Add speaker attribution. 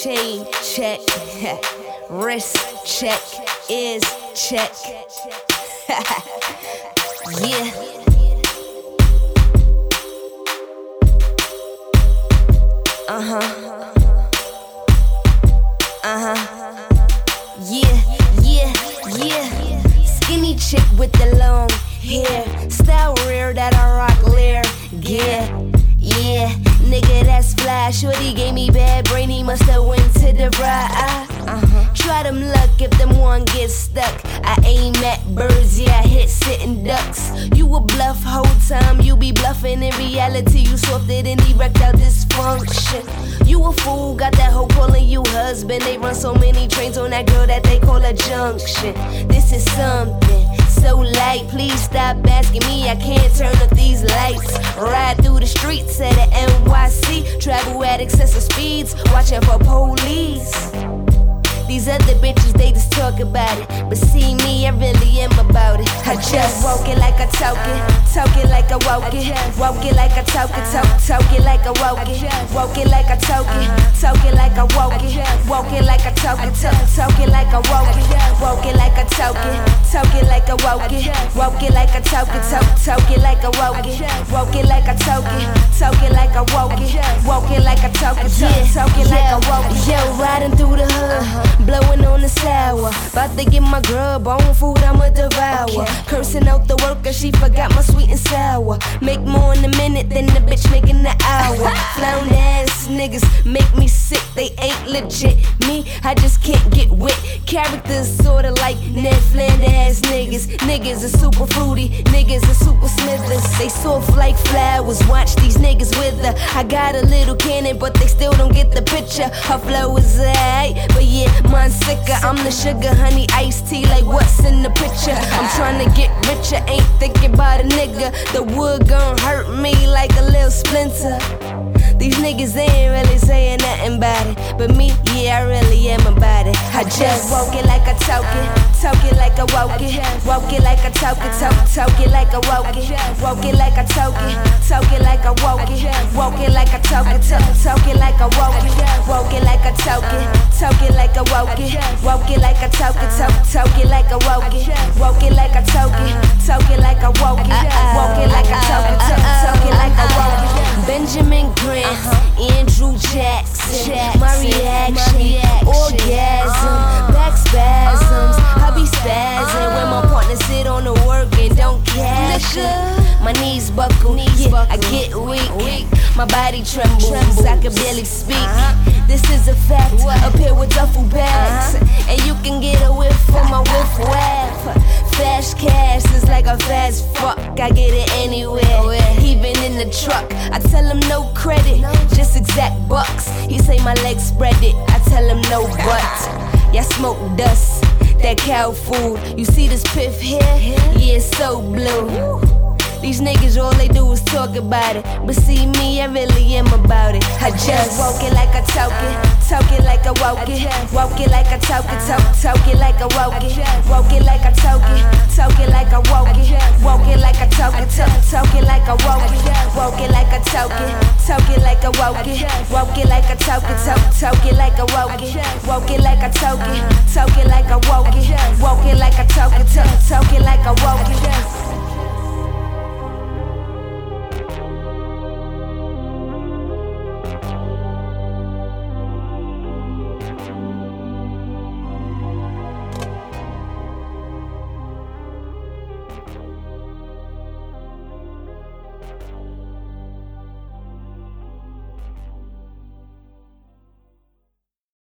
Speaker 1: chain check, wrist check, ears check. yeah. Uh huh. Uh huh. Yeah, yeah, yeah. Skinny chick with the long hair. Style rare that I rock leer. Yeah, yeah. Nigga, that's fly. Shorty gave me bad brain. He must have went to the right. Uh-huh. Try them luck if them one gets stuck. I aim at birds, yeah, I hit sitting ducks. You a bluff whole time, you be bluffing. In reality, you softer than erectile dysfunction. You a fool, got that hoe calling you husband. They run so many trains on that girl that they call a junction. This is something so light. Please stop asking me, I can't turn up these lights. Ride through the streets at the NYC. Travel at excessive speeds, watching for police. These other bitches, they just talk about it. But see me, I really am about it. I just walk it like I talk it, talk it like I walk it, walk it like I talk it, talk, talk it like I walk it, walk it like I talk it, talk it like I walk it, walk it like I talk it, talk, talk it like I walk it, walk it like I talk it, talk it like I walk it, walk it like I talk it, talk, talk it like I walk it, walk it like I talk it, to get my grub on food, I'ma devour. Okay. Cursing out the worker, she forgot my sweet and sour. Make more in a minute than the bitch making the hour. Ass niggas make me sick, they ain't legit. Me, I just can't get wit. Characters sorta like Ned Flanders niggas. Niggas are super fruity, niggas are super smithers. They soft like flowers, watch these niggas wither. I got a little cannon, but they still don't get the picture. Her flow is aight, but yeah, mine sicker. I'm the sugar, honey, iced tea, like what's in the picture. I'm trying to get richer, ain't thinking about a nigga. The wood gon' hurt me like a little splinter. These niggas ain't really saying nothing about it. But me, yeah, I really am about it. I just walk it like I talk it, talk it like I walk it, walk it like I talk it, talk, talk it like I walk it, walk it like I talk it, talk it like I walk it, walk it like I talk it, talk, it like I walk it, walk it like I talk it, talk it like I walk it, walk it like I talk it, talk, talk it like I walk it, walk it like I talk it, talk it like I walk it, walk it like Be when my partner sit on the work and don't cash it. My knees buckle, yeah, I get weak. weak. My body trembles, I can barely speak. This is a fact, up here with duffel bags, and you can get a whiff from my whiff wrap. Fast cash is like a fast fuck, I get it anywhere, even in the truck. I tell him no credit, just exact bucks. He say my legs spread it, I tell him no but. Yeah, smoke dust, that cow food. You see this piff here? Yeah, it's so blue. These niggas, all they do is talk about it. But see me, I really am about it. I just walk it like I talk it, talk it like I walk it, walk it like I talk it, talk, it like I walk it, walk it like I talk it, talk walk it, walk it like I talk it, talk it like I walk it, walk it like I talk it, talk it like I walk it, walk it like I talk it, talk it like I walk it.